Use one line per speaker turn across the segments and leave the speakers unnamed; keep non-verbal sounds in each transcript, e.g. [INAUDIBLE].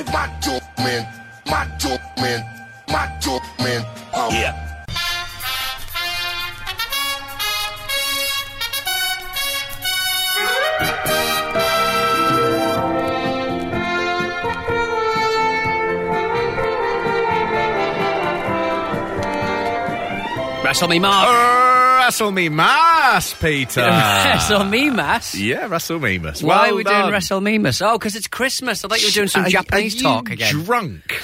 Five macho men, macho my macho men. Oh. Yeah.
Wrestle me, Mark.
Wrestle uh, me mass, Peter. [LAUGHS]
Wrestle me, Mass.
Yeah, Wrestle me mass.
Why
well
are we
done.
doing Wrestle me, Mass? Oh, because it's Christmas. I thought you were doing some
Are
Japanese
are
talk again.
Drunk.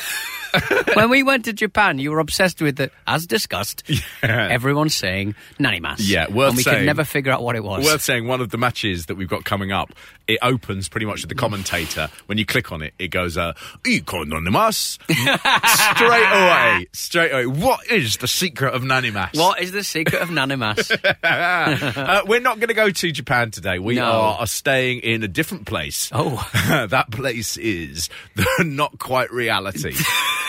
[LAUGHS]
when we went to Japan, you were obsessed with it, as discussed, [LAUGHS] everyone's saying Nani Mass.
Yeah, worth
And we could never figure out what it was.
Worth saying, one of the matches that we've got coming up, it opens pretty much with the commentator. When you click on it, it goes, uh, "Ikononimas." straight [LAUGHS] away, straight away. What is the secret of Nanimas?
what is the secret of Nani Mass? [LAUGHS]
uh, we're not going to go to Japan today. We
No.
are, are staying in a different place.
Oh. [LAUGHS]
that place is the not quite reality.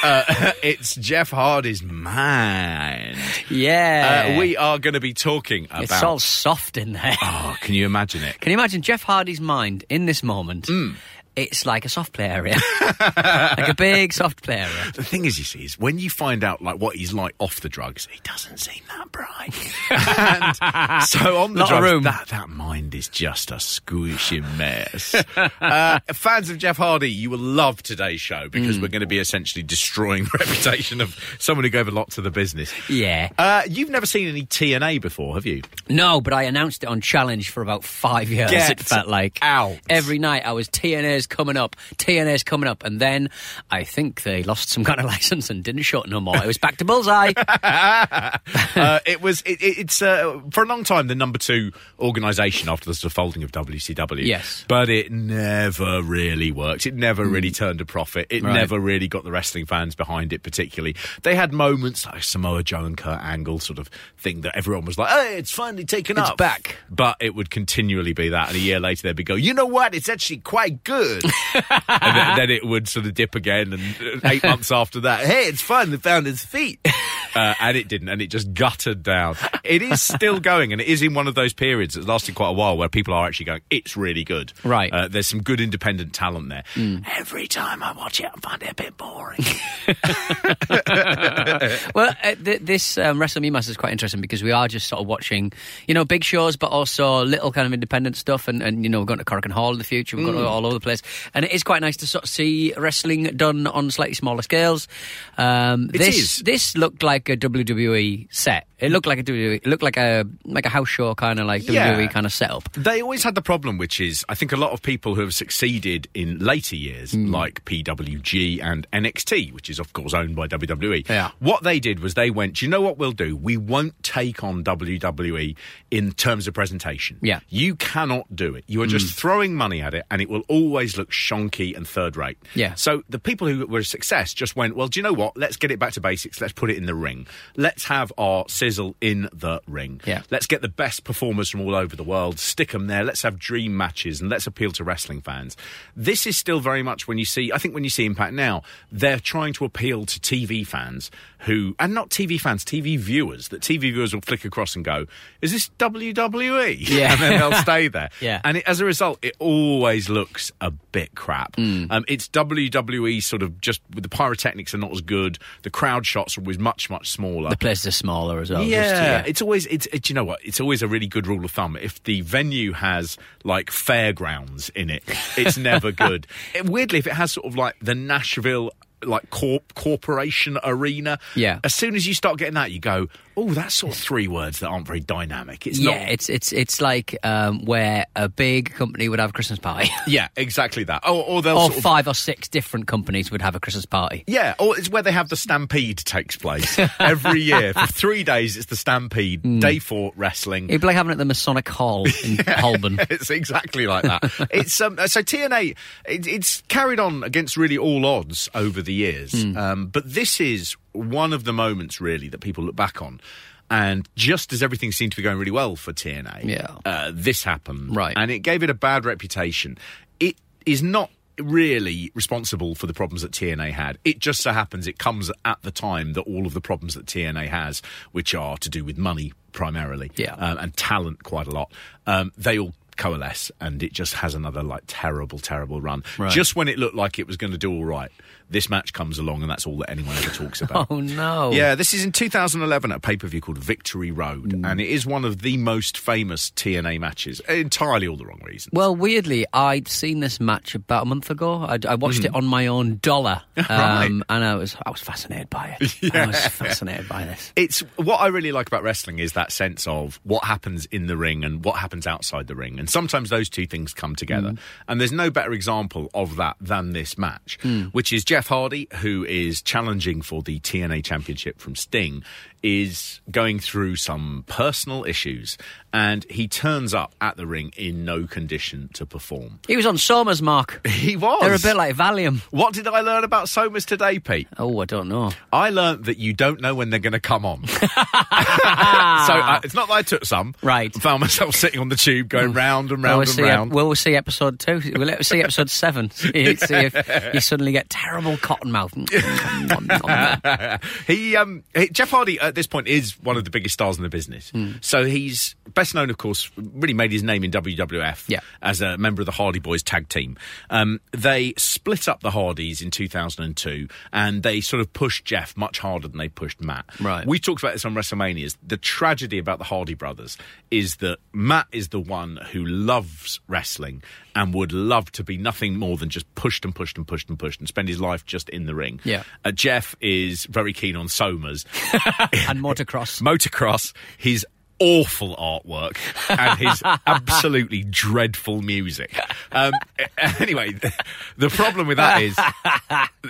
uh, it's Jeff Hardy's mind.
yeah.
Uh, we are going to be talking about.
It's all soft in there.
Oh, can you imagine it?
Can you imagine Jeff Hardy's mind in this moment?
Mm.
It's like a soft play area, [LAUGHS] like a big soft play area.
The thing is, you see, is when you find out like what he's like off the drugs, he doesn't seem that bright. and so on the
Lot
drugs,
room.
that that mind is just a squishy mess. uh, fans of Jeff Hardy, you will love today's show
Mm.
because we're going to be essentially destroying the [LAUGHS] reputation of someone who gave a lot to the business.
Yeah.
Uh, you've never seen any TNA before, have you?
No, but I announced it on Challenge for about five years.
Get
it felt like
out.
every night I was TNA's coming up, TNA's coming up, and then I think they lost some kind of [LAUGHS] license and didn't shut no more. It was back to Bullseye. [LAUGHS]
uh, it was. It, it- it's uh, for a long time the number two organisation after the sort of folding of WCW.
Yes.
but it never really worked. It never really turned a profit. It
Right.
never really got the wrestling fans behind it. Particularly, they had moments like Samoa Joe and Kurt Angle sort of thing that everyone was like, "Hey, it's finally taken
It's
up,
back."
But it would continually be that, and a year later they'd be go, "You know what? It's actually quite good." And then, then it would sort of dip again, and uh, eight months after that, hey, it's fun. They found his feet, uh, and it didn't, and it just guttered down. It is still going, and it is in one of those periods that's lasted quite a while where people are actually going, it's really good.
Right.
Uh, there's some good independent talent there. Every time I watch it, I find it a bit boring. [LAUGHS] [LAUGHS]
well, uh, th- this um, Wrestle Me Mass is quite interesting because we are just sort of watching, you know, big shows, but also little kind of independent stuff. And, and you know, we're going to Corrigan Hall in the future. We're going to
Mm.
all over the place. And it is quite nice to sort of see wrestling done on slightly smaller scales. Um, this,
is.
This looked like a WWE set. It looked like a WWE, it looked like a like a house show kind of like
Yeah.
WWE kind of setup.
They always had the problem, which is I think a lot of people who have succeeded in later years,
Hmm.
like PWG and NXT, which is of course owned by WWE.
Yeah.
What they did was they went, "Do you know what we'll do? We won't take on WWE in terms of presentation.
Yeah.
You cannot do it. You are just throwing money at it, and it will always look shonky and third rate.
Yeah.
So the people who were a success just went, well, do you know what? Let's get it back to basics. Let's put it in the ring. Let's have our sizzle in the ring.
Yeah.
Let's get the best performers from all over the world, stick them there. Let's have dream matches and let's appeal to wrestling fans. This is still very much when you see, I think when you see Impact now, they're trying to appeal to TV fans who, and not TV fans, TV viewers, that TV viewers will flick across and go, is this WWE? [LAUGHS]
Yeah.
and then they'll stay there. [LAUGHS]
Yeah.
And it, as a result, it always looks a bit crap.
Mm.
Um, it's WWE sort of just, the pyrotechnics are not as good. The crowd shots are always much, much smaller.
The places are smaller as well. though. just
Yeah, it's always it's it, you know what? It's always a really good rule of thumb. If the venue has like fairgrounds in it, it's never [LAUGHS] good. It- weirdly, if it has sort of like the Nashville like corp corporation arena,
Yeah.
As soon as you start getting that, you go, oh, that's sort of three words that aren't very dynamic. It's
yeah,
not.
it's it's it's like um, where a big company would have a Christmas party, [LAUGHS]
Yeah, exactly that. Or, or they'll
or
sort of-
five or six different companies would have a Christmas party.
Yeah, or it's where they have the Stampede takes place [LAUGHS] every year for three days. It's the Stampede
Hmm.
day four wrestling.
It'd be like having it at the Masonic Hall [LAUGHS] in Holborn.
it's exactly like that. it's um, so TNA. It, it's carried on against really all odds over the years,
Hmm.
um, but this is one of the moments really that people look back on. And just as everything seemed to be going really well for TNA,
Yeah.
uh, this happened,
Right.
And it gave it a bad reputation. It is not really responsible for the problems that TNA had. It just so happens it comes at the time that all of the problems that TNA has, which are to do with money primarily,
Yeah.
um, and talent quite a lot, um, they all coalesce and it just has another like terrible terrible run
Right.
just when it looked like it was going to do all right this match comes along and that's all that anyone ever talks [LAUGHS] about
Oh no!
yeah, this is in 2011 at a pay per view called Victory Road,
Mm.
and it is one of the most famous TNA matches. Entirely all the wrong reasons.
Well, weirdly, I'd seen this match about a month ago. I, I watched it on my own dollar, [LAUGHS] um.
Right.
and I was I was fascinated by it. [LAUGHS] I was fascinated by this.
it's what I really like about wrestling is that sense of what happens in the ring and what happens outside the ring, and sometimes those two things come together. And there's no better example of that than this match, which is Jeff Hardy, who is challenging for the TNA Championship from Sting, is going through some personal issues, and he turns up at the ring in no condition to perform.
He was on Somas, Mark. [LAUGHS]
He was.
They're a bit like Valium.
What did I learn about Somas today, Pete?
Oh, I don't know.
I learnt that you don't know when they're going to come on. [LAUGHS] so uh, it's not that I took some.
Right.
I found myself sitting on the tube going round and round
we'll
and
see,
round.
well, we'll see episode two. We'll let- see episode seven. [LAUGHS] See, see if you suddenly get terrible cotton mouth.
he, um, Jeff Hardy at this point is one of the biggest stars in the business.
Hmm.
So he's best known, of course, really made his name in WWF
Yeah.
as a member of the Hardy Boys tag team. Um, they split up the Hardys in 2002 and they sort of pushed Jeff much harder than they pushed Matt.
Right.
We talked about this on WrestleManias. The tragedy about the Hardy brothers is that Matt is the one who loves wrestling and would love to be nothing more than just pushed and pushed and pushed and pushed and spend his life just in the ring.
Yeah.
Uh, Jeff is very keen on Somas, [LAUGHS]
and [LAUGHS] motocross.
motocross, his awful artwork, and his absolutely dreadful music. Um, [LAUGHS] anyway, the problem with that is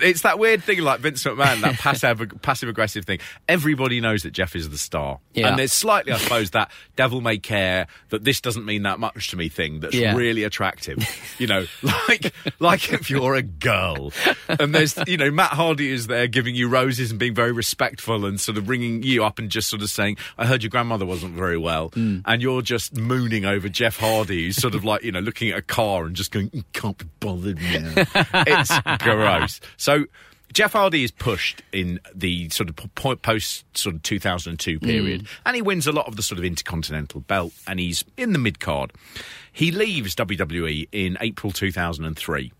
it's that weird thing like Vince McMahon, that passive passive aggressive thing. Everybody knows that Jeff is the star,
Yeah.
and there's slightly, I suppose, that devil may care that this doesn't mean that much to me thing that's
Yeah.
really attractive. You know, [LAUGHS] like like if you're a girl, and there's you know Matt Hardy is there giving you roses and being very respectful and sort of ringing you up and just sort of saying, "I heard your grandmother wasn't very well," mm. and you're just mooning over Jeff Hardy, who's sort of like you know looking at a car and just going, "You "Can't be bothered now." [LAUGHS] it's gross. So. Jeff Hardy is pushed in the sort of po- post sort of 2002 mm. period, and he wins a lot of the sort of intercontinental belt, and he's in the mid card. He leaves WWE in April 2003.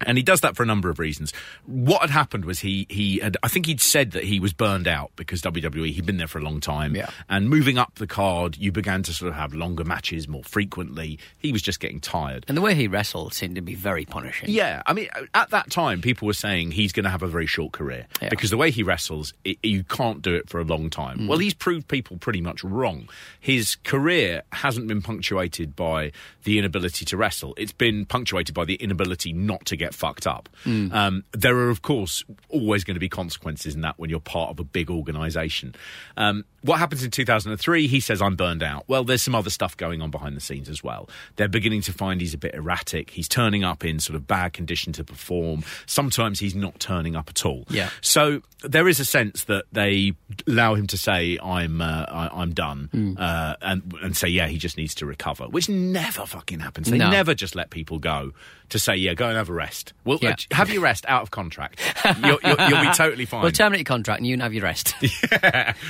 And he does that for a number of reasons. What had happened was he he had I think he'd said that he was burned out because WWE he'd been there for a long time.
Yeah.
And moving up the card, you began to sort of have longer matches more frequently. He was just getting tired.
And the way he wrestled seemed to be very punishing.
Yeah, I mean, at that time, people were saying he's going to have a very short career
Yeah.
because the way he wrestles, it, you can't do it for a long time. Mm. Well, he's proved people pretty much wrong. His career hasn't been punctuated by the inability to wrestle; it's been punctuated by the inability not to get fucked up. Um, there are, of course, always going to be consequences in that when you're part of a big organisation. Um, what happens in 2003? He says, I'm burned out. Well, there's some other stuff going on behind the scenes as well. They're beginning to find he's a bit erratic. He's turning up in sort of bad condition to perform. Sometimes he's not turning up at all.
Yeah.
So there is a sense that they allow him to say, I'm, uh, I, I'm done,
Hmm.
uh, and, and say, yeah, he just needs to recover, which never fucking happens. They
No.
never just let people go to say, yeah, go and have a rest. Well,
Yeah.
uh, have your rest out of contract. You'll, you'll, you'll be totally fine.
Well, terminate your contract and you can have your rest. [LAUGHS]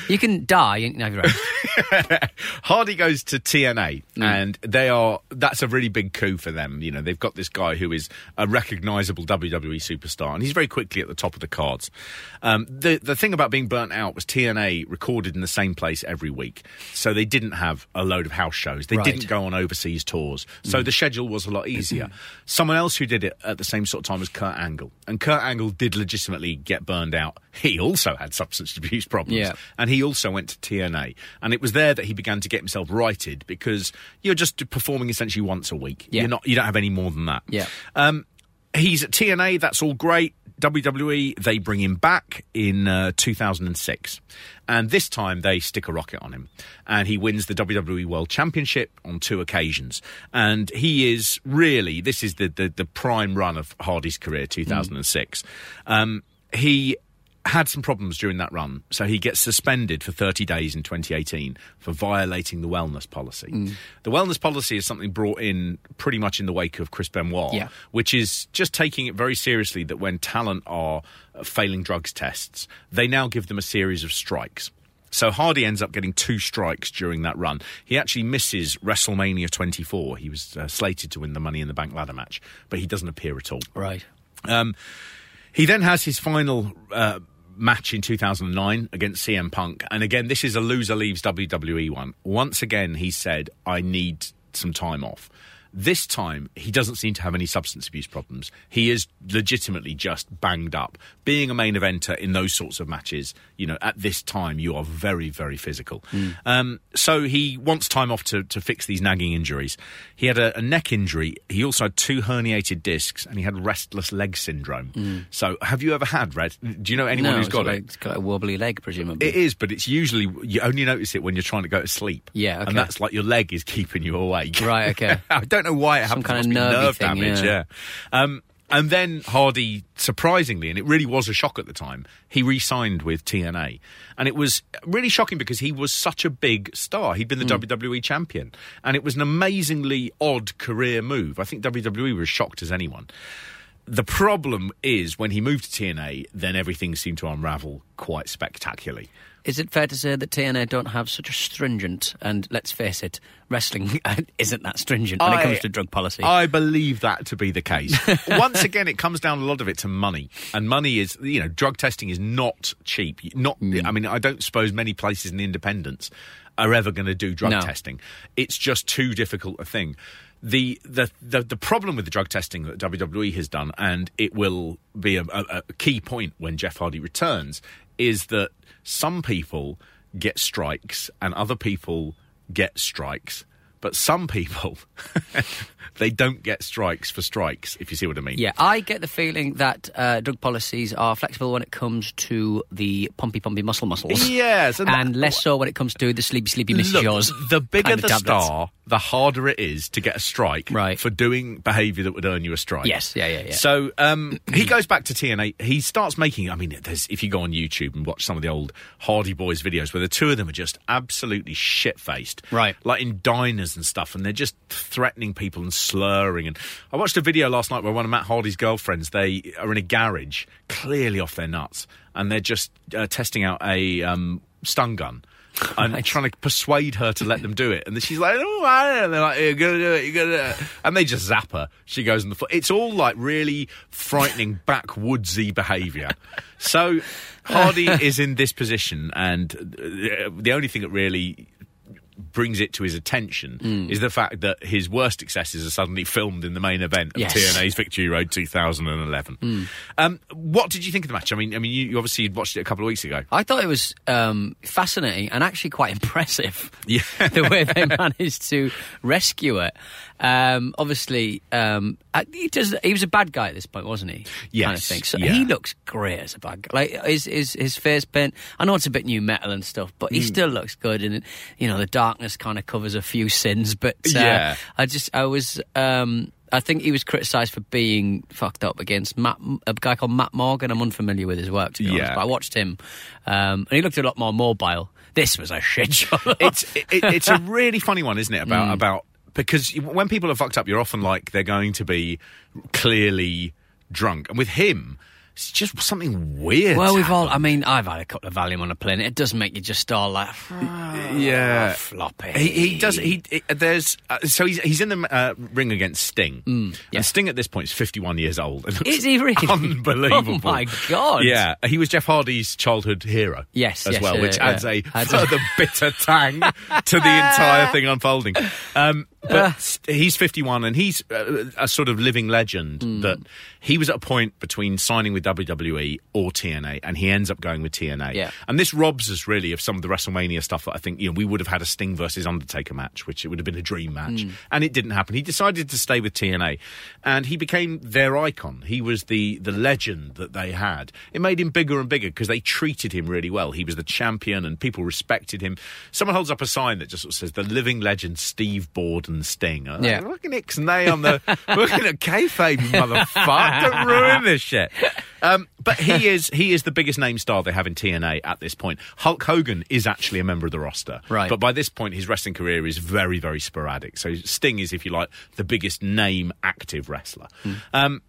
You can die, you can have your rest. [LAUGHS]
Hardy goes to TNA, and they are that's a really big coup for them. You know, they've got this guy who is a recognisable WWE superstar, and he's very quickly at the top of the cards. Um, Um, the the thing about being burnt out was TNA recorded in the same place every week, so they didn't have a load of house shows. They
Right.
didn't go on overseas tours, so the schedule was a lot easier. [CLEARS THROAT] Someone else who did it at the same sort of time was Kurt Angle, and Kurt Angle did legitimately get burned out. He also had substance abuse problems,
Yeah.
and he also went to TNA, and it was there that he began to get himself righted because you're just performing essentially once a week.
Yeah.
You're not, you don't have any more than that.
Yeah.
Um, he's at TNA. That's all great. WWE, they bring him back in uh, 2006. And this time they stick a rocket on him. And he wins the WWE World Championship on two occasions. And he is really, this is the, the, the prime run of Hardy's career, 2006. Um, he had some problems during that run, so he gets suspended for 30 days in 2018 for violating the wellness policy. The wellness policy is something brought in pretty much in the wake of Chris Benoit,
Yeah.
which is just taking it very seriously that when talent are uh, failing drugs tests, they now give them a series of strikes. So Hardy ends up getting two strikes during that run. He actually misses WrestleMania 24. He was uh, slated to win the Money in the Bank ladder match, but he doesn't appear at all.
Right.
Um, he then has his final uh, match in 2009 against CM Punk. And again, this is a loser leaves WWE one. Once again, he said, I need some time off. This time, he doesn't seem to have any substance abuse problems. He is legitimately just banged up. Being a main eventer in those sorts of matches, you know, at this time, you are very, very physical. Um, so he wants time off to, to fix these nagging injuries. He had a, a neck injury. He also had two herniated discs and he had restless leg syndrome. So have you ever had, Red? Do you know anyone
no,
who's got it?
It's got a wobbly leg, presumably.
It is, but it's usually you only notice it when you're trying to go to sleep.
Yeah, okay.
and that's like your leg is keeping you awake.
Right, okay. [LAUGHS]
I don't know why it
happened.
Some
kind of
be nerve
thing,
damage.
yeah.
Yeah. Um, and then Hardy, surprisingly, and it really was a shock at the time, he re-signed with TNA, and it was really shocking because he was such a big star. He'd been the
Hmm.
WWE champion, and it was an amazingly odd career move. I think WWE was shocked as anyone. The problem is when he moved to TNA, then everything seemed to unravel quite spectacularly.
Is it fair to say that TNA don't have such a stringent, and let's face it, wrestling [LAUGHS] isn't that stringent when it comes to drug policy?
I believe that to be the case. [LAUGHS] Once again, it comes down a lot of it to money, and money is you know drug testing is not cheap. Not,
Mm.
I mean, I don't suppose many places in the independents are ever going to do drug
No.
testing. It's just too difficult a thing. The, the the the problem with the drug testing that WWE has done, and it will be a, a, a key point when Jeff Hardy returns, is that some people get strikes and other people get strikes, but some people [LAUGHS] they don't get strikes for strikes. If you see what I mean?
Yeah, I get the feeling that uh, drug policies are flexible when it comes to the pumpy, pumpy muscle muscles.
Yes, and [LAUGHS]
and,
that-
less so when it comes to the sleepy, sleepy Mrs.
The bigger
kind of
the
tablets.
star, the harder it is to get a strike
Right.
for doing behaviour that would earn you a strike.
Yes, yeah, yeah, yeah.
So um, he goes back to TNA. He starts making. I mean, there's, if you go on YouTube and watch some of the old Hardy Boys videos, where the two of them are just absolutely shit faced,
Right.
Like in diners and stuff, and they're just threatening people and slurring. And I watched a video last night where one of Matt Hardy's girlfriends they are in a garage, clearly off their nuts, and they're just uh, testing out a um, stun gun. And trying to persuade her to let them do it, and then she's like, "Oh, I don't know." And they're like, "You're gonna do it, you're gonna," do it. and they just zap her. She goes in the foot. It's all like really frightening [LAUGHS] backwoodsy behaviour. So Hardy [LAUGHS] is in this position, and uh, the only thing that really brings it to his attention
Mm.
is the fact that his worst excesses are suddenly filmed in the main event of
Yes. Mm.
TNA's Victory Road 2011. Um, what did you think of the match? I mean, I mean, you, obviously you obviously watched it a couple of weeks ago.
I thought it was um, fascinating and actually quite [LAUGHS] impressive.
Yeah. [LAUGHS]
the way they managed to rescue it. Um, obviously, um, he does. He was a bad guy at this point, wasn't he? Kind of
Yes,
thing. So
yeah.
he looks great as a bad guy. Like his his his face paint. I know it's a bit new metal and stuff, but he still looks good. And you know, the darkness kind of covers a few sins. But uh,
Yeah.
I just I was. Um, I think he was criticised for being fucked up against Matt, a guy called Matt Morgan. I'm unfamiliar with his work, to be honest,
Yeah.
but I watched him, um, and he looked a lot more mobile. This was a shit [LAUGHS] show.
it's it, it's a really funny one, isn't it?
Mm.
About about because when people are fucked up, you're often like they're going to be clearly drunk, and with him. it's just something weird.
Well, we've all. I mean, I've had a couple of Valium on a plane. It does make you just all like,
yeah, [SIGHS]
floppy.
He, he does. He, he there's uh, so he's he's in the uh, ring against Sting.
yeah.
And Sting at this point is 51 years old.
Is he really? [LAUGHS]
Unbelievable.
Oh my God.
Yeah, he was Jeff Hardy's childhood hero.
Yes,
as
yes,
well,
yeah,
which adds
yeah.
a
Adds a-
further bitter tang to the [LAUGHS] entire thing unfolding. Um,
Uh.
But st- he's 51 and he's uh, a sort of living legend
Hmm.
that he was at a point between signing with WWE or TNA and he ends up going with TNA.
Yeah.
And this robs us really of some of the WrestleMania stuff that I think, you know, we would have had a Sting versus Undertaker match, which it would have been a dream match. And it didn't happen. He decided to stay with TNA and he became their icon. He was the, the legend that they had. It made him bigger and bigger because they treated him really well. He was the champion and people respected him. Someone holds up a sign that just sort of says, the living legend Steve Borden Sting. Like,
Yeah.
Look at Ixnay on the, looking at kayfabe, motherfucker. Don't ruin this shit. Um, but he [LAUGHS] is he is the biggest name star they have in TNA at this point. Hulk Hogan is actually a member of the roster,
Right.
But by this point, his wrestling career is very very sporadic. So Sting is, if you like, the biggest name active wrestler. Um,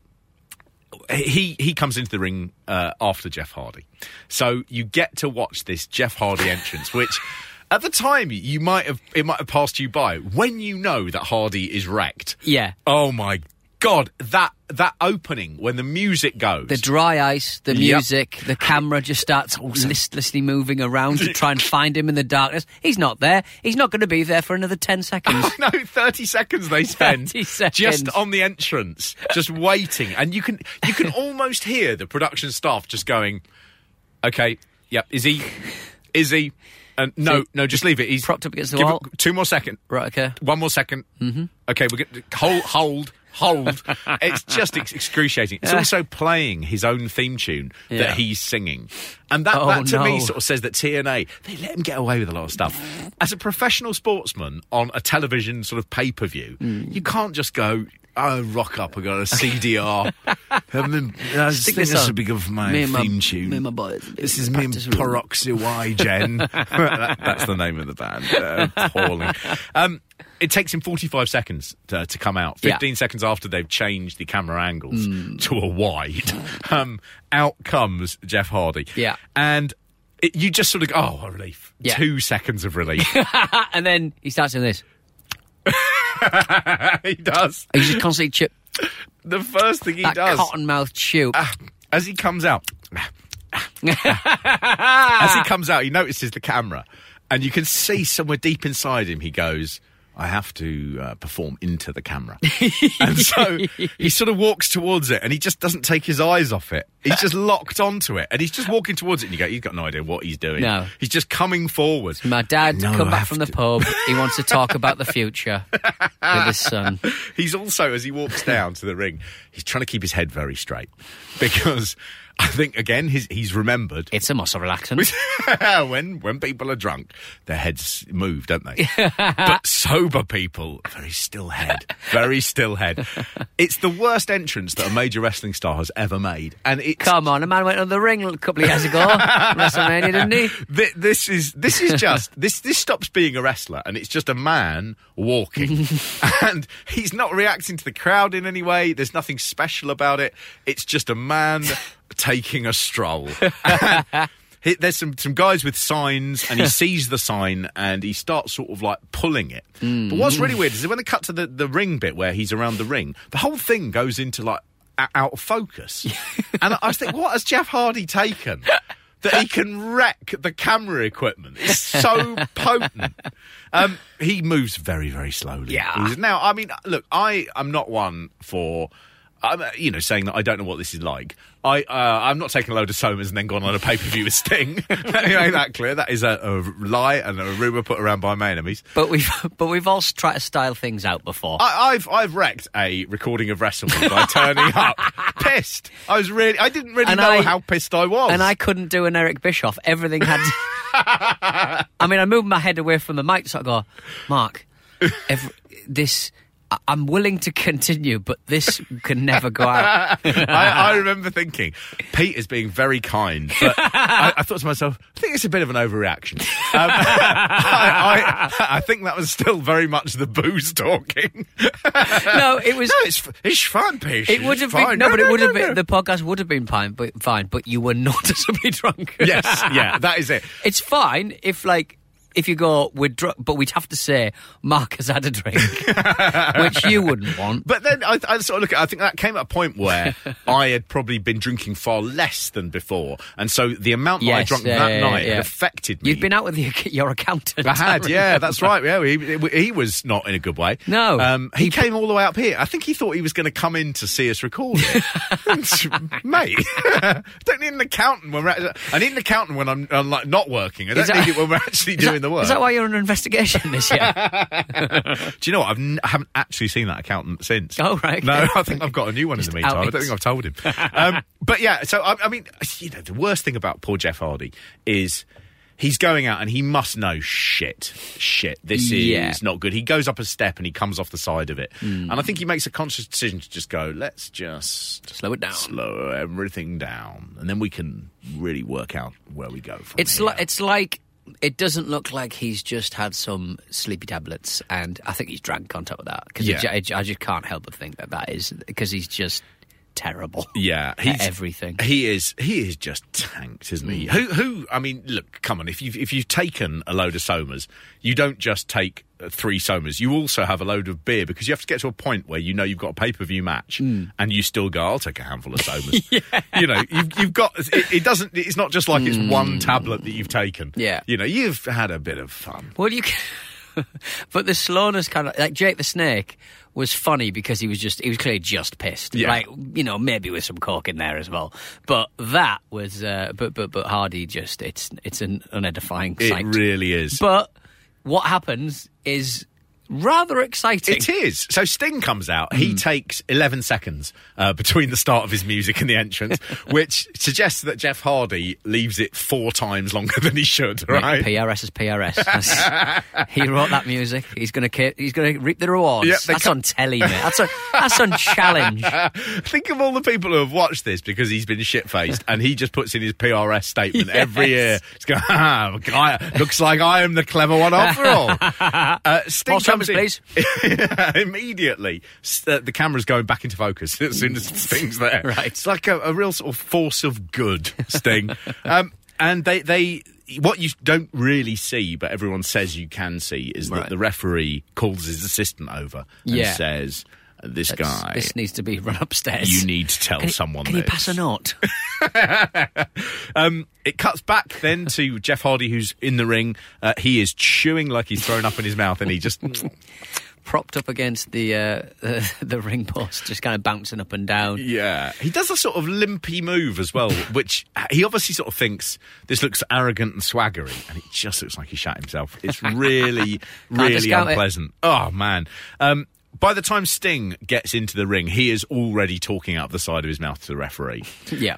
he he comes into the ring uh, after Jeff Hardy, so you get to watch this Jeff Hardy entrance, which. [LAUGHS] At the time, you might have it might have passed you by when you know that Hardy is wrecked.
Yeah.
Oh my god, that that opening when the music goes.
The dry ice, the
Yep.
music, the camera just starts [LAUGHS] listlessly moving around to try and [LAUGHS] find him in the darkness. He's not there. He's not going to be there for another 10 [LAUGHS] seconds.
no, 30 seconds they spend
30 seconds.
just on the entrance, just waiting. And you can you can almost hear the production staff just going, Okay, yep, is he is he and no,
See,
no, just leave it. He's
propped up against the
give it
wall.
two more seconds.
right, okay.
One more 2nd Mm-hmm. Okay, we're going to hold, hold, hold. [LAUGHS] it's just ex- excruciating. It's also playing his own theme tune
Yeah.
that he's singing. And that,
Oh,
that to me sort of says that TNA, they let him get away with a lot of stuff. As a professional sportsman on a television sort of pay per view,
Hmm.
you can't just go, Oh, rock up! I got a CDR. [LAUGHS] I mean, I just
Stick
think
this
this
on.
would be good for my
Me and my-
theme tune.
me and my boys.
This is me and
Practice room.
PeroxWhy?Gen. That- [LAUGHS] that's the name of the band. Uh, appalling. Um, it takes him 45 seconds to, to come out.
Yeah.
15 seconds after they've changed the camera angles
Hmm.
to a wide. [LAUGHS] Um, out comes Jeff Hardy.
Yeah.
And it, you just sort of go, oh, a relief.
Yeah.
Two seconds of relief.
and then he starts doing this. [LAUGHS]
he does.
He's just constantly chip
The first thing he
that
does.
cotton mouth chew.
Ah, as he comes out, [LAUGHS] as he comes out, he notices the camera, and you can see somewhere deep inside him. He goes, "I have to uh, perform into the camera," [LAUGHS] and so he sort of walks towards it, and he just doesn't take his eyes off it. He's just locked onto it, and he's just walking towards it. And you go, "He's got no idea what he's doing."
No.
he's just coming forward.
My dad
No,
come
I
back from the pub. [LAUGHS] He wants to talk about the future with his son. [LAUGHS]
He's also, as he walks down to the ring, he's trying to keep his head very straight because I think again his, he's remembered
It's a muscle relaxant. [LAUGHS]
when when people are drunk, their heads move, don't they? [LAUGHS] but sober people, very still head, very still head. It's the worst entrance that a major wrestling star has ever made, and it's
Come on, a man went on the ring a couple of years ago, [LAUGHS] WrestleMania, didn't he?
Thi- this is this is just this this stops being a wrestler and it's just a man walking and he's not reacting to the crowd in any way there's nothing special about it it's just a man taking a stroll [LAUGHS] He- There's some, some guys with signs, and he [LAUGHS] sees the sign and he starts sort of like pulling it. But what's really weird is that when they cut to the, the ring bit where he's around the ring, the whole thing goes into like out of focus. [LAUGHS] and I was thinking, what has Jeff Hardy taken? that he can wreck the camera equipment. It's so potent. Um, he moves very, very slowly.
Yeah.
He's- now, I mean, look, I am not one for. I'm, uh, you know, saying that I don't know what this is like. I, uh, I'm not taking a load of Somas and then gone on a pay per view with Sting. [LAUGHS] Me that clear. That is a, a lie and a rumor put around by my enemies.
But we've [LAUGHS] but we've all tried to style things out before.
I, I've I've wrecked a recording of WrestleMania by turning up [LAUGHS] pissed. I was really I didn't really
And
know
I-
how pissed I was.
and I couldn't do an Eric Bischoff. Everything had. I mean, I moved my head away from the mic to sort of go, Mark. Every, this I- I'm willing to continue, but this can never go out. [LAUGHS]
I, I remember thinking, Pete is being very kind, but I, I thought to myself, I think it's a bit of an overreaction. Um, [LAUGHS] I, I, think that was still very much the booze talking. [LAUGHS]
no, it was.
No, it's it's fun, Pete.
It would have
fine.
been no, but it would have
no,
been
no.
the podcast would have been fine, but fine, but you were not to be drunk.
Yes, yeah, that is it.
it's fine if like if you go we're drunk, but we'd have to say Mark has had a drink, [LAUGHS] which you wouldn't want.
But then I, I sort of look at. I think that came at a point where [LAUGHS] I had probably been drinking far less than before, and so the amount that I drunk
yeah,
that
yeah,
night
yeah.
affected me.
You'd been out with the, your accountant.
I had, yeah, that's right. Yeah, he, he was not in a good way.
No.
um, he, came all the way up here. I think he thought he was going to come in to see us record it. [LAUGHS] Mate, I don't need an accountant when we're. At, I need an accountant when I'm, I'm like not working. I don't
that-
need it when we're actually doing the work.
Is that why you're under investigation [LAUGHS] this year? [LAUGHS]
Do you know what? I've n- I haven't actually seen that accountant since.
Oh, right,
No. [LAUGHS] I think I've got a new one in the meantime. I don't think I've told him. um, but yeah, so I, I mean, you know, the worst thing about poor Jeff Hardy is. He's going out and he must know shit, shit. This
Yeah.
is not good. He goes up a step and he comes off the side of it,
Hmm.
and I think he makes a conscious decision to just go. Let's just
Slow it down.
slow everything down, and then we can really work out where we go from
It's
here.
like it's like it doesn't look like he's just had some sleepy tablets, and I think he's drank on top of that because
Yeah.
I, just can't help but think that that is because he's just terrible.
Yeah, he's
everything.
He is. He is just tanked, isn't
Mm.
he? Who? Who? I mean, look, come on. If you've if you've taken a load of somas, you don't just take uh, three somas. You also have a load of beer because you have to get to a point where you know you've got a pay per view match,
Mm.
and you still go, "I'll take a handful of somas." [LAUGHS] You know, you've, you've got. It, it doesn't. It's not just like it's one tablet that you've taken.
Mm. Yeah.
You know, you've had a bit of fun.
Well, you. Can, [LAUGHS] [LAUGHS] but the slowness kind of like Jake the Snake was funny because he was just he was clearly just pissed.
Yeah.
Like you know maybe with some coke in there as well. But that was uh, but but but Hardy just it's it's an unedifying
It really is.
But what happens is rather exciting.
It is. So Sting comes out. He takes 11 seconds uh, between the start of his music and the entrance, [LAUGHS] which suggests that Jeff Hardy leaves it four times longer than he should, right?
PRS is PRS. [LAUGHS] He wrote that music. He's gonna ki- he's gonna reap the rewards.
Yep,
that's on telly, mate. That's on that's on challenge. [LAUGHS]
Think of all the people who have watched this because he's been shit faced and he just puts in his PRS statement every year. He's going, ah, guy, looks like I am the clever one after all. Uh, Sting comes
trumpets,
in immediately. uh, the camera's going back into focus [LAUGHS] as soon as Sting's there. [LAUGHS]
Right.
It's like a, a real sort of force of good, Sting. [LAUGHS] um, and they, they, what you don't really see, but everyone says you can see, is that the referee calls his assistant over and
Yeah.
says, "This
That's-
guy,
This needs to be run upstairs.
you need to tell
Can
someone
Can you pass a note? [LAUGHS] [LAUGHS]
Um, it cuts back then to Jeff Hardy, who's in the ring. Uh, he is chewing like he's thrown up in his mouth, and he just [LAUGHS]
Propped up against the uh, the, the ring post, just kind of bouncing up and down.
yeah, he does a sort of limpy move as well, which he obviously sort of thinks this looks arrogant and swaggery, and it just looks like he shat himself. It's really, really
discount it.
unpleasant. Oh man. Um, by the time Sting gets into the ring, he is already talking out the side of his mouth to the referee.
Yeah.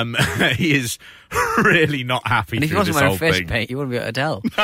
Um, [LAUGHS] he is [LAUGHS] really not happy
And if he wasn't
this
wearing face
thing.
paint, he wouldn't be at Adele. [LAUGHS]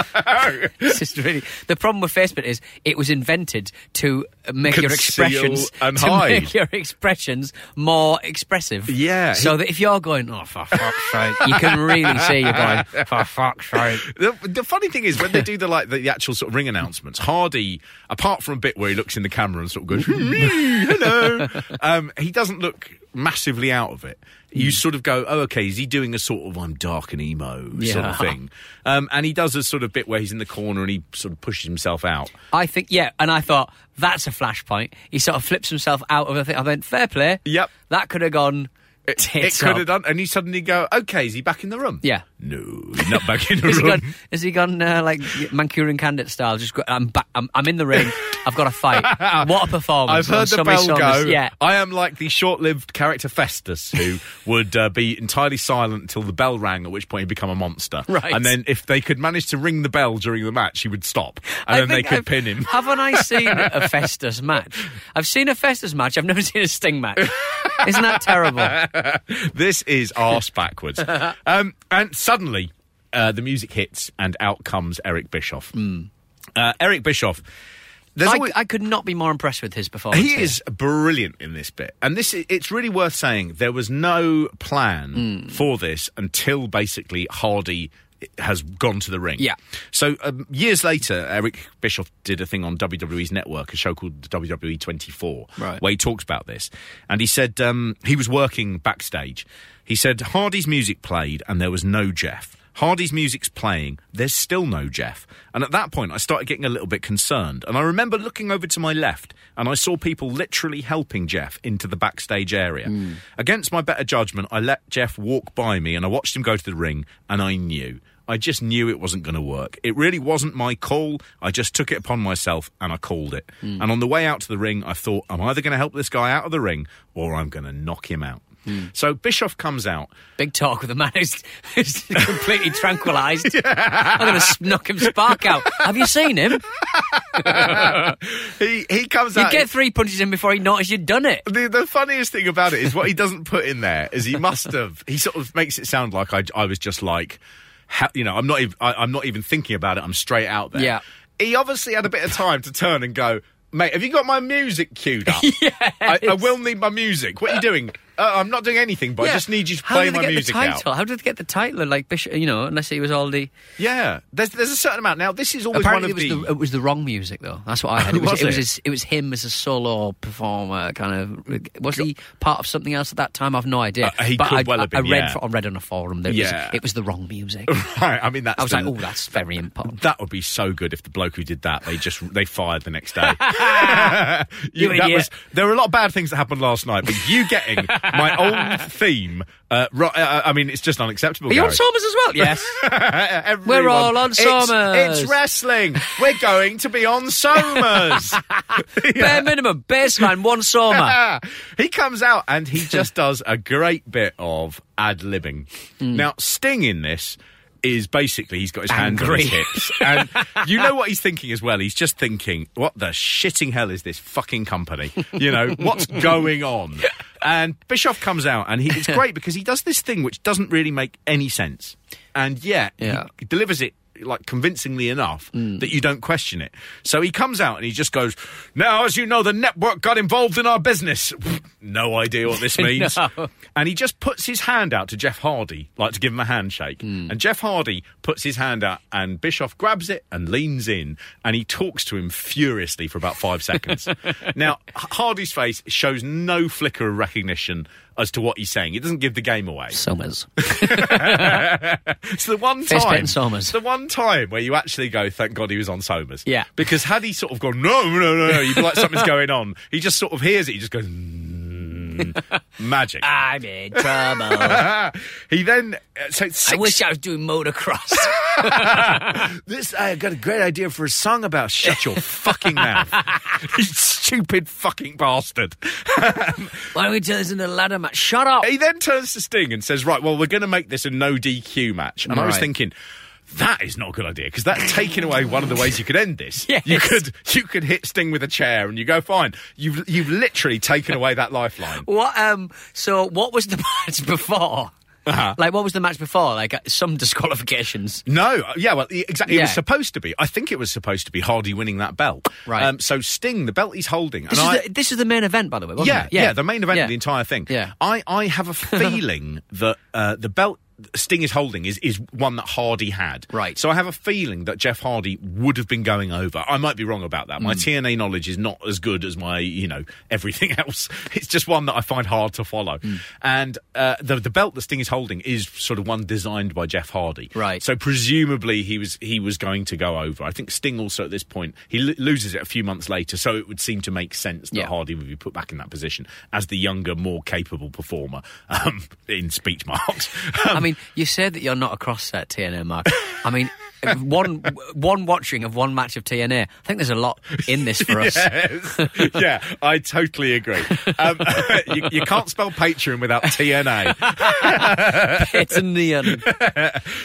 it's just really the problem with face paint is it was invented to make your expressions
and
to
hide.
make your expressions more expressive.
Yeah,
So
he-
that if you're going, oh for fuck's sake, you can really see you're going, for fuck's sake.
The, the funny thing is when they do the like the, the actual sort of ring announcements, Hardy, apart from a bit where he looks in the camera and sort of goes, "Hello," um, he doesn't look massively out of it. You sort of go, "Oh, okay, is he doing a sort of I'm dark and emo sort
Yeah.
of [LAUGHS] thing?" Um, and he does a sort of bit where he's in the corner and he sort of pushes himself out.
I think yeah, and I thought that's a flashpoint. He sort of flips himself out of a thing. I went, fair play.
Yep.
That could have gone.
It,
tits
could have done, and you suddenly go, "Okay, is he back in the room?"
Yeah.
No, he's not back in the
Has he gone? Has he gone uh, like Mancunian Candidate style? Just go, I'm back. I'm, I'm in the ring. I've got a fight. [LAUGHS] What a performance!
I've heard the bell
songs.
go.
Yeah.
I am like the short-lived character Festus, who [LAUGHS] would uh, be entirely silent until the bell rang, at which point he'd become a monster.
Right.
And then if they could manage to ring the bell during the match, he would stop, and
I
then they could
I've-
pin him.
Haven't I seen [LAUGHS] a Festus match? I've seen a Festus match. I've never seen a Sting match. Isn't that terrible?
this is arse backwards. um, and suddenly, uh, the music hits, and out comes Eric Bischoff. Uh, Eric Bischoff.
I,
always-
I could not be more impressed with his performance.
He
here.
is brilliant in this bit, and this it's really worth saying. There was no plan
Hmm.
for this until basically Hardy has gone to the ring.
Yeah.
So um, years later, Eric Bischoff did a thing on WWE's network, a show called WWE 24,
Right.
where he talks about this, and he said um, he was working backstage. He said Hardy's music played, and there was no Jeff. Hardy's music's playing, there's still no Jeff. And at that point, I started getting a little bit concerned. And I remember looking over to my left, and I saw people literally helping Jeff into the backstage area. Against my better judgment, I let Jeff walk by me, and I watched him go to the ring, and I knew. I just knew it wasn't going to work. It really wasn't my call. I just took it upon myself and I called it. Hmm. And on the way out to the ring, I thought, I'm either going to help this guy out of the ring or I'm going to knock him out. Hmm. So Bischoff comes out.
Big talk with a man who's, who's [LAUGHS] completely tranquilised. [LAUGHS] I'm going to knock him spark out. Have you seen him? [LAUGHS]
He he comes
You
out.
get three punches in before he noticed you'd done it.
the, the funniest thing about it is what he doesn't put in there is he must have. He sort of makes it sound like I, I was just like, ha, you know, I'm not even I, I'm not even thinking about it. I'm straight out there.
Yeah.
He obviously had a bit of time to turn and go, mate. Have you got my music queued up? [LAUGHS] I, I will need my music. What are you doing? Uh, I'm not doing anything, but I just need you to
How
play
did they
my
get
music
the title?
out.
How did they get the title? Like Bischoff, you know, unless he was all the
Yeah, there's there's a certain amount. Now this is always
Apparently,
one
it was the, it was the wrong music though. That's what I had. [LAUGHS] It was,
Was
it was his, it was him as a solo performer. Kind of was he part of something else at that time? I've no idea.
Uh, he
but
could
I,
well have been,
I read
yeah.
for, I read on a forum that
Yeah.
it, was, it was the wrong music. [LAUGHS]
right. I mean, that's
I was
the-
like, oh, that's very important.
That would be so good if the bloke who did that they just [LAUGHS] they fired the next day.
You
that
idiot.
was there were a lot of bad things that happened last night, but you getting my old theme, uh, ri- uh, I mean, it's just unacceptable.
Are you on Somas as well? Yes. [LAUGHS]
Everyone-
We're all on
It's-
Somas.
It's, wrestling. We're going to be on Somas. [LAUGHS]
Bare minimum, baseline, one Soma. [LAUGHS]
he comes out and he just does a great bit of ad libbing.
Hmm.
Now, Sting in this is basically he's got his hands on his hips, and you know what he's thinking as well. He's just thinking, "What the shitting hell is this fucking company? You know what's going on?" And Bischoff comes out, and he, it's [LAUGHS] great because he does this thing which doesn't really make any sense, and yet
Yeah.
he delivers it like convincingly enough that you don't question it. So he comes out and he just goes, "Now, as you know, the network got involved in our business." [LAUGHS] no idea what this [LAUGHS] means.
No.
And he just puts his hand out to Jeff Hardy, like to give him a handshake.
Hmm.
And Jeff Hardy puts his hand out, and Bischoff grabs it and leans in, and he talks to him furiously for about five seconds. [LAUGHS] now, Hardy's face shows no flicker of recognition as to what he's saying. It doesn't give the game away.
Somas. [LAUGHS]
It's the one time,
Somas.
the one time where you actually go, "Thank God he was on Somas."
Yeah.
because had he sort of gone, "No, no, no," no," you'd be like, "Something's [LAUGHS] going on." He just sort of hears it. He just goes, mm, [LAUGHS] "Magic."
I'm in trouble. [LAUGHS]
he then, uh, so it's
I wish I was doing motocross. [LAUGHS]
this. I got a great idea for a song about. Shut your fucking mouth, you stupid fucking bastard.
Why don't we turn this into a ladder match? Shut up.
He then turns to Sting and says, "Right, well, we're going to make this a no DQ match." And I was thinking. That is not a good idea because that's taking away one of the ways you could end this. [LAUGHS]
Yes.
You could you could hit Sting with a chair and you go fine. You've you've literally taken away that lifeline. [LAUGHS]
What? Um. So, what was the [LAUGHS] match before?
Uh-huh.
Like, what was the match before? Like, uh, some disqualifications.
No, uh, yeah, well, exactly. It was supposed to be. I think it was supposed to be Hardy winning that belt.
Right.
Um, so Sting, the belt he's holding,
This,
and I,
is the, this is the main event, by the way, wasn't
yeah,
it?
yeah, the main event
Yeah.
of the entire thing.
Yeah.
I, I have a feeling that uh, the belt Sting is holding is, is one that Hardy had.
Right.
So I have a feeling that Jeff Hardy would have been going over. I might be wrong about that. My TNA knowledge is not as good as my, you know, everything [LAUGHS] else. It's just one that I find hard to follow.
Hmm.
And uh, the the belt that Sting is holding is sort of one designed by Jeff Hardy.
Right.
So presumably he was he was going to go over. I think Sting also at this point he lo- loses it a few months later, so it would seem to make sense that
Yeah.
Hardy would be put back in that position as the younger, more capable performer [LAUGHS] um, in speech marks.
I mean, you said that you're not across that TNA, Mark. I mean, one one watching of one match of TNA, I think there's a lot in this for us.
Yes. yeah, I totally agree. Um, [LAUGHS] you, you can't spell Patreon without TNA.
It's neon.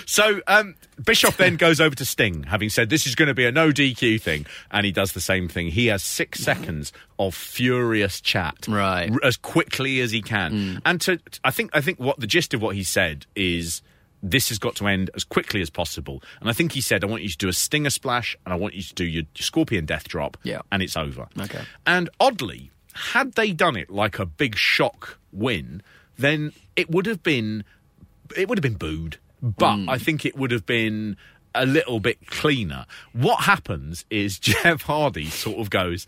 So um, Bischoff then goes over to Sting, having said this is going to be a no DQ thing, and he does the same thing. He has six seconds of furious chat,
Right.
r- as quickly as he can. And to, I think, I think what the gist of what he said is. This has got to end as quickly as possible. And I think he said, I want you to do a stinger splash and I want you to do your, your scorpion death drop.
Yeah.
And it's over.
Okay.
And oddly, had they done it like a big shock win, then it would have been it would have been booed, but
Hmm.
I think it would have been a little bit cleaner. What happens is [LAUGHS] Jeff Hardy sort of goes,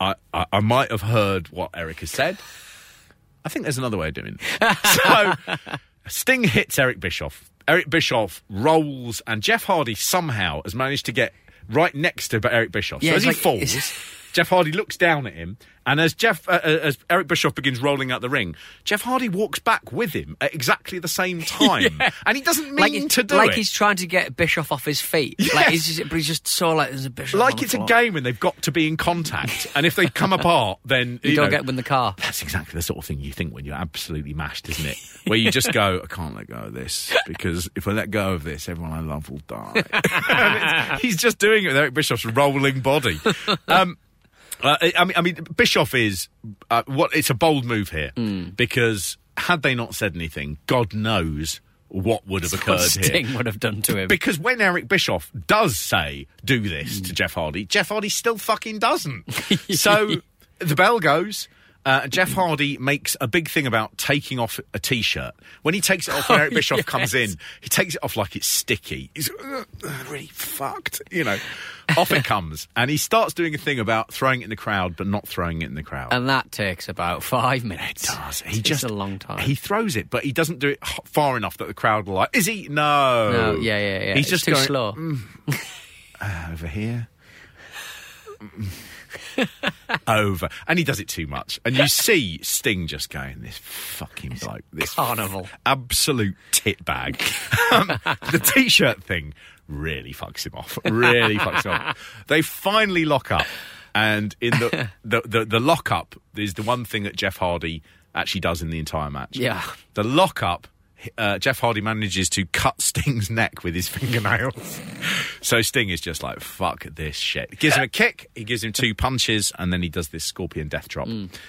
I, I, I might have heard what Eric has said. I think there's another way of doing it. [LAUGHS] So Sting hits Eric Bischoff. Eric Bischoff rolls, and Jeff Hardy somehow has managed to get right next to Eric Bischoff.
Yeah,
so as he
like-
falls, Jeff Hardy looks down at him, and as Jeff, uh, uh, as Eric Bischoff begins rolling out the ring, Jeff Hardy walks back with him at exactly the same [LAUGHS] time, and he doesn't mean
Like,
to do
like
it.
he's trying to get Bischoff off his feet. Like he's just, but he's just so like there's a Bischoff.
like it's a game and they've got to be in contact, [LAUGHS] and if they come apart, then
You, don't
know,
get him in the car.
That's exactly the sort of thing you think when you're absolutely mashed, isn't it? Where you just go, I can't let go of this because if I let go of this, everyone I love will die. [LAUGHS] He's just doing it with Eric Bischoff's rolling body. Um, uh, I mean, I mean, Bischoff is uh, what? It's a bold move here because had they not said anything, God knows what would have occurred here.
Sting would have done to him.
Because when Eric Bischoff does say, do this to Jeff Hardy, Jeff Hardy still fucking doesn't. [LAUGHS] so the bell goes. Uh, Jeff Hardy makes a big thing about taking off a t-shirt. When he takes it off, when [LAUGHS] Eric Bischoff comes in, he takes it off like it's sticky. He's uh, really fucked, you know. off it comes, and he starts doing a thing about throwing it in the crowd, but not throwing it in the crowd.
and that takes about five minutes.
It does. He
It's
just
a long time.
He throws it, but he doesn't do it far enough that the crowd will like. Is he? No.
no, yeah, yeah, yeah.
He's
It's
just
too
going,
slow. [LAUGHS]
over here. [LAUGHS] [LAUGHS] over. And he does it too much. And you see Sting just going, this fucking bloke, this
Carnival.
absolute tit bag. [LAUGHS] um, the t shirt thing really fucks him off. Really fucks him off. [LAUGHS] They finally lock up. And in the, the, the, the lock up is the one thing that Jeff Hardy actually does in the entire match.
Yeah.
The lock up, uh, Jeff Hardy manages to cut [LAUGHS] Sting's neck with his fingernails. so Sting is just like, fuck this shit. He gives him a [LAUGHS] kick, he gives him two punches, and then he does this scorpion death drop.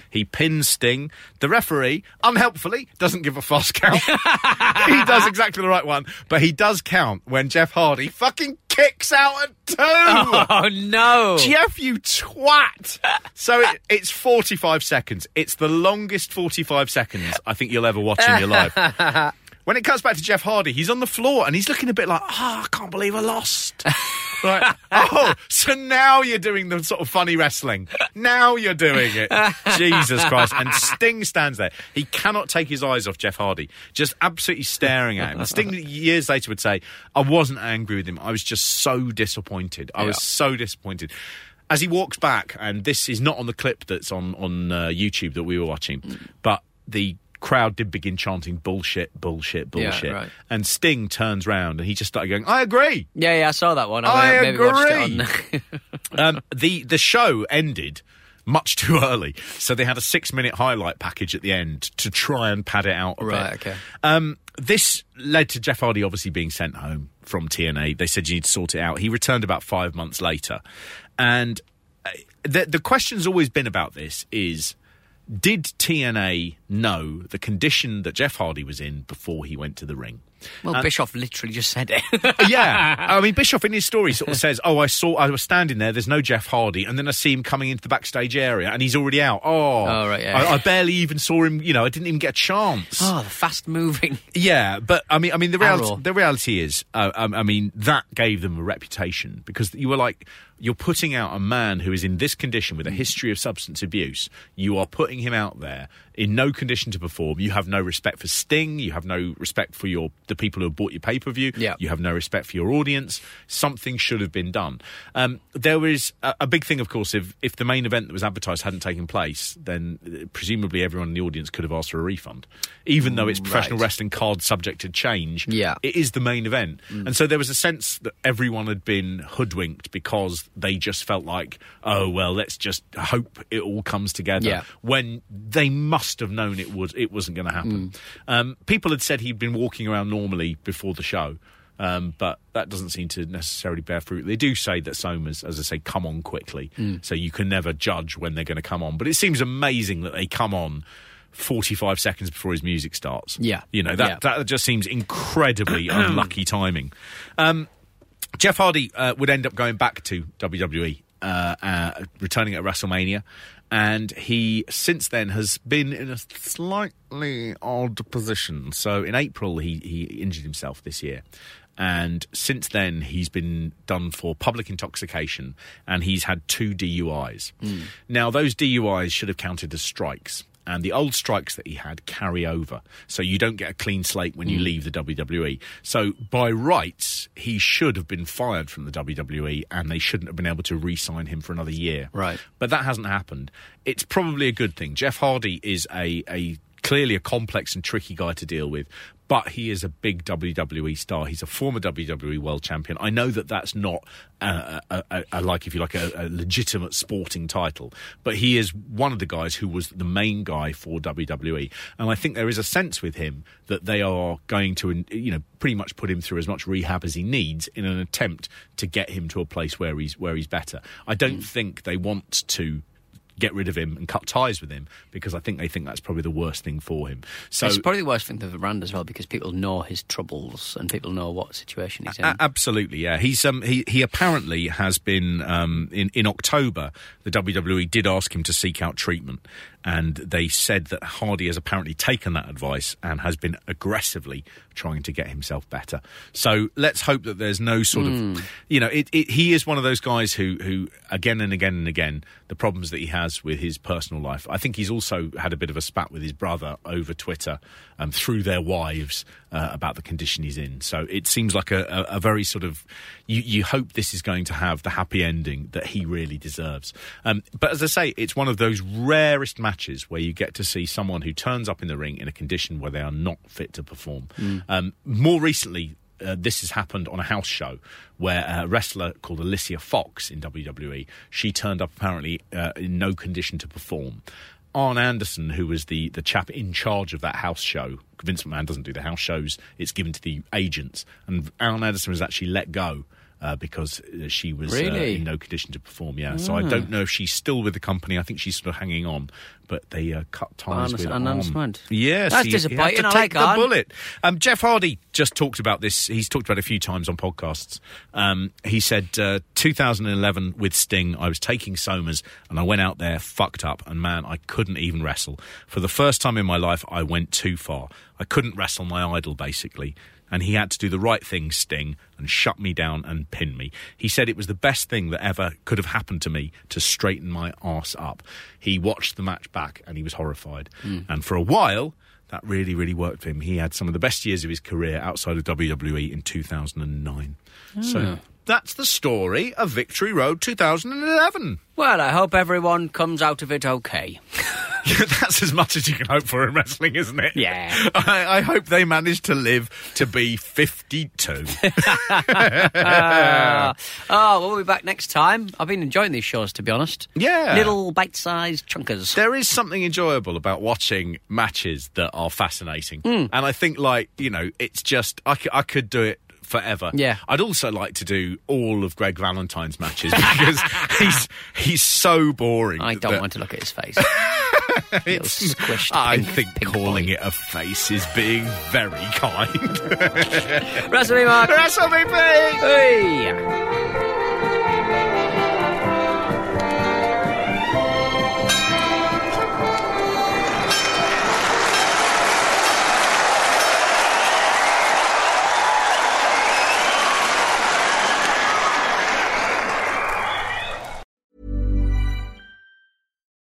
He pins Sting. The referee, unhelpfully, doesn't give a fast count. [LAUGHS] he does exactly the right one, but he does count when Jeff Hardy fucking kicks out at two.
Oh no!
Jeff, you twat! So it, it's 45 seconds. It's the longest 45 seconds I think you'll ever watch in your life. When it comes back to Jeff Hardy, he's on the floor and he's looking a bit like, oh, I can't believe I lost. [LAUGHS] Like, oh, so now you're doing the sort of funny wrestling. Now you're doing it. [LAUGHS] Jesus Christ. And Sting stands there. He cannot take his eyes off Jeff Hardy, just absolutely staring at him. And Sting years later would say, I wasn't angry with him. I was just so disappointed. I was so disappointed. As he walks back, and this is not on the clip that's on, on uh, YouTube that we were watching, but the crowd did begin chanting bullshit, bullshit,
Yeah,
bullshit.
right.
And Sting turns round and he just started going, I agree.
Yeah, yeah, I saw that one.
I
it on. [LAUGHS] [LAUGHS]
um, the the show ended much [LAUGHS] too early, so they had a six minute highlight package at the end to try and pad it out. A
Right,
bit.
okay.
Um, this led to Jeff Hardy obviously being sent home from TNA. They said you need to sort it out. He returned about five months later, and uh, the the question's always been about this: is did TNA know the condition that Jeff Hardy was in before he went to the ring?
Well, Bischoff literally just said it. [LAUGHS]
yeah, I mean [LAUGHS] Bischoff in his story sort of says, "Oh, I saw, I was standing there. There's no Jeff Hardy, and then I see him coming into the backstage area, and he's already out. Oh,
Oh, right, yeah.
I, I barely even saw him. You know, I didn't even get a chance.
oh, the fast moving.
Yeah, but I mean, I mean, the reality, the reality is, uh, um, I mean, that gave them a reputation because you were like, you're putting out a man who is in this condition with a history of substance abuse. You are putting him out there in no condition to perform. You have no respect for Sting. You have no respect for your the people who have bought your pay per view.
Yeah.
You have no respect for your audience. Something should have been done. Um, there was a, a big thing, of course, if if the main event that was advertised hadn't taken place, then uh, presumably everyone in the audience could have asked for a refund, even though it's professional
Right.
wrestling card subject to change.
Yeah.
it is the main event, and so there was a sense that everyone had been hoodwinked because they just felt like, oh well, let's just hope it all comes together.
Yeah.
When they must have known it was it wasn't going to happen. Um, people had said he'd been walking around normally before the show. Um, but that doesn't seem to necessarily bear fruit. They do say that Somas, as I say, come on quickly, so you can never judge when they're going to come on. But it seems amazing that they come on 45 seconds before his music starts.
Yeah.
You know, that,
Yeah.
that just seems incredibly [CLEARS THROAT] unlucky timing. Um, Jeff Hardy uh, would end up going back to WWE, uh, uh, returning at WrestleMania. And he, since then, has been in a slightly odd position. So in April, he, he injured himself this year. And since then, he's been done for public intoxication and he's had two DUIs. Hmm. Now, those DUIs should have counted as strikes and the old strikes that he had carry over. So you don't get a clean slate when you hmm. leave the WWE. So by rights, he should have been fired from the WWE and they shouldn't have been able to re sign him for another year.
Right.
But that hasn't happened. It's probably a good thing. Jeff Hardy is a, a clearly a complex and tricky guy to deal with. But he is a big WWE star. He's a former WWE World Champion. I know that that's not a, a, a, a like, if you like, a, a legitimate sporting title, but he is one of the guys who was the main guy for WWE. And I think there is a sense with him that they are going to, you know, pretty much put him through as much rehab as he needs in an attempt to get him to a place where he's where he's better. I don't hmm. think they want to get rid of him and cut ties with him because I think they think that's probably the worst thing for him. So
it's probably the worst thing for Rand as well because people know his troubles and people know what situation he's in.
A- absolutely, yeah. He's um he he apparently has been um in in October. The WWE did ask him to seek out treatment, and they said that Hardy has apparently taken that advice and has been aggressively trying to get himself better. So let's hope that there's no sort of you know it, it. He is one of those guys who who again and again and again the problems that he has with his personal life. I think he's also had a bit of a spat with his brother over Twitter um, through their wives uh, about the condition he's in. So it seems like a, a, a very sort of you, you hope this is going to have the happy ending that he really deserves. Um, but as I say, it's one of those rarest matches where you get to see someone who turns up in the ring in a condition where they are not fit to perform. Um, more recently, uh, this has happened on a house show where a wrestler called Alicia Fox in WWE, she turned up apparently uh, in no condition to perform. Arn Anderson, who was the, the chap in charge of that house show. Vince McMahon doesn't do the house shows, it's given to the agents. And Arn Anderson was actually let go. Uh, because uh, she was uh,
Really?
in no condition to perform, yeah. So I don't know if she's still with the company. I think she's sort of hanging on, but they uh, cut ties
Arn-
with
Arn.
Yes,
That's
he- he
disappointing.
to
I
take
like
the
Arn.
bullet. Um, Jeff Hardy just talked about this. He's talked about it a few times on podcasts. Um, he said, uh, 2011 with Sting, I was taking Somas and I went out there fucked up, and man, I couldn't even wrestle. For the first time in my life, I went too far. I couldn't wrestle my idol, basically. And he had to do the right thing, Sting, and shut me down and pin me. He said it was the best thing that ever could have happened to me to straighten my arse up. He watched the match back and he was horrified. Hmm. And for a while, that really, really worked for him. He had some of the best years of his career outside of WWE in 2009. So hmm. That's the story of Victory Road 2011.
Well, I hope everyone comes out of it okay. [LAUGHS]
that's as much as you can hope for in wrestling, isn't it?
Yeah.
I, I hope they manage to live to be 52. [LAUGHS]
Uh, oh, we'll be back next time. I've been enjoying these shows, to be honest.
Yeah.
Little bite-sized chunkers.
there is something enjoyable about watching matches that are fascinating.
Hmm.
And I think, like, you know, it's just, I could do it forever.
Yeah.
I'd also like to do all of Greg Valentine's matches [LAUGHS] because he's he's so boring.
I don't
that
want to look at his face. [LAUGHS]
it's,
squished
I
pink-
think
pink
calling
boy.
it a face is being very kind.
Wrestle me, Mark.
Wrestle me, please!
Hey.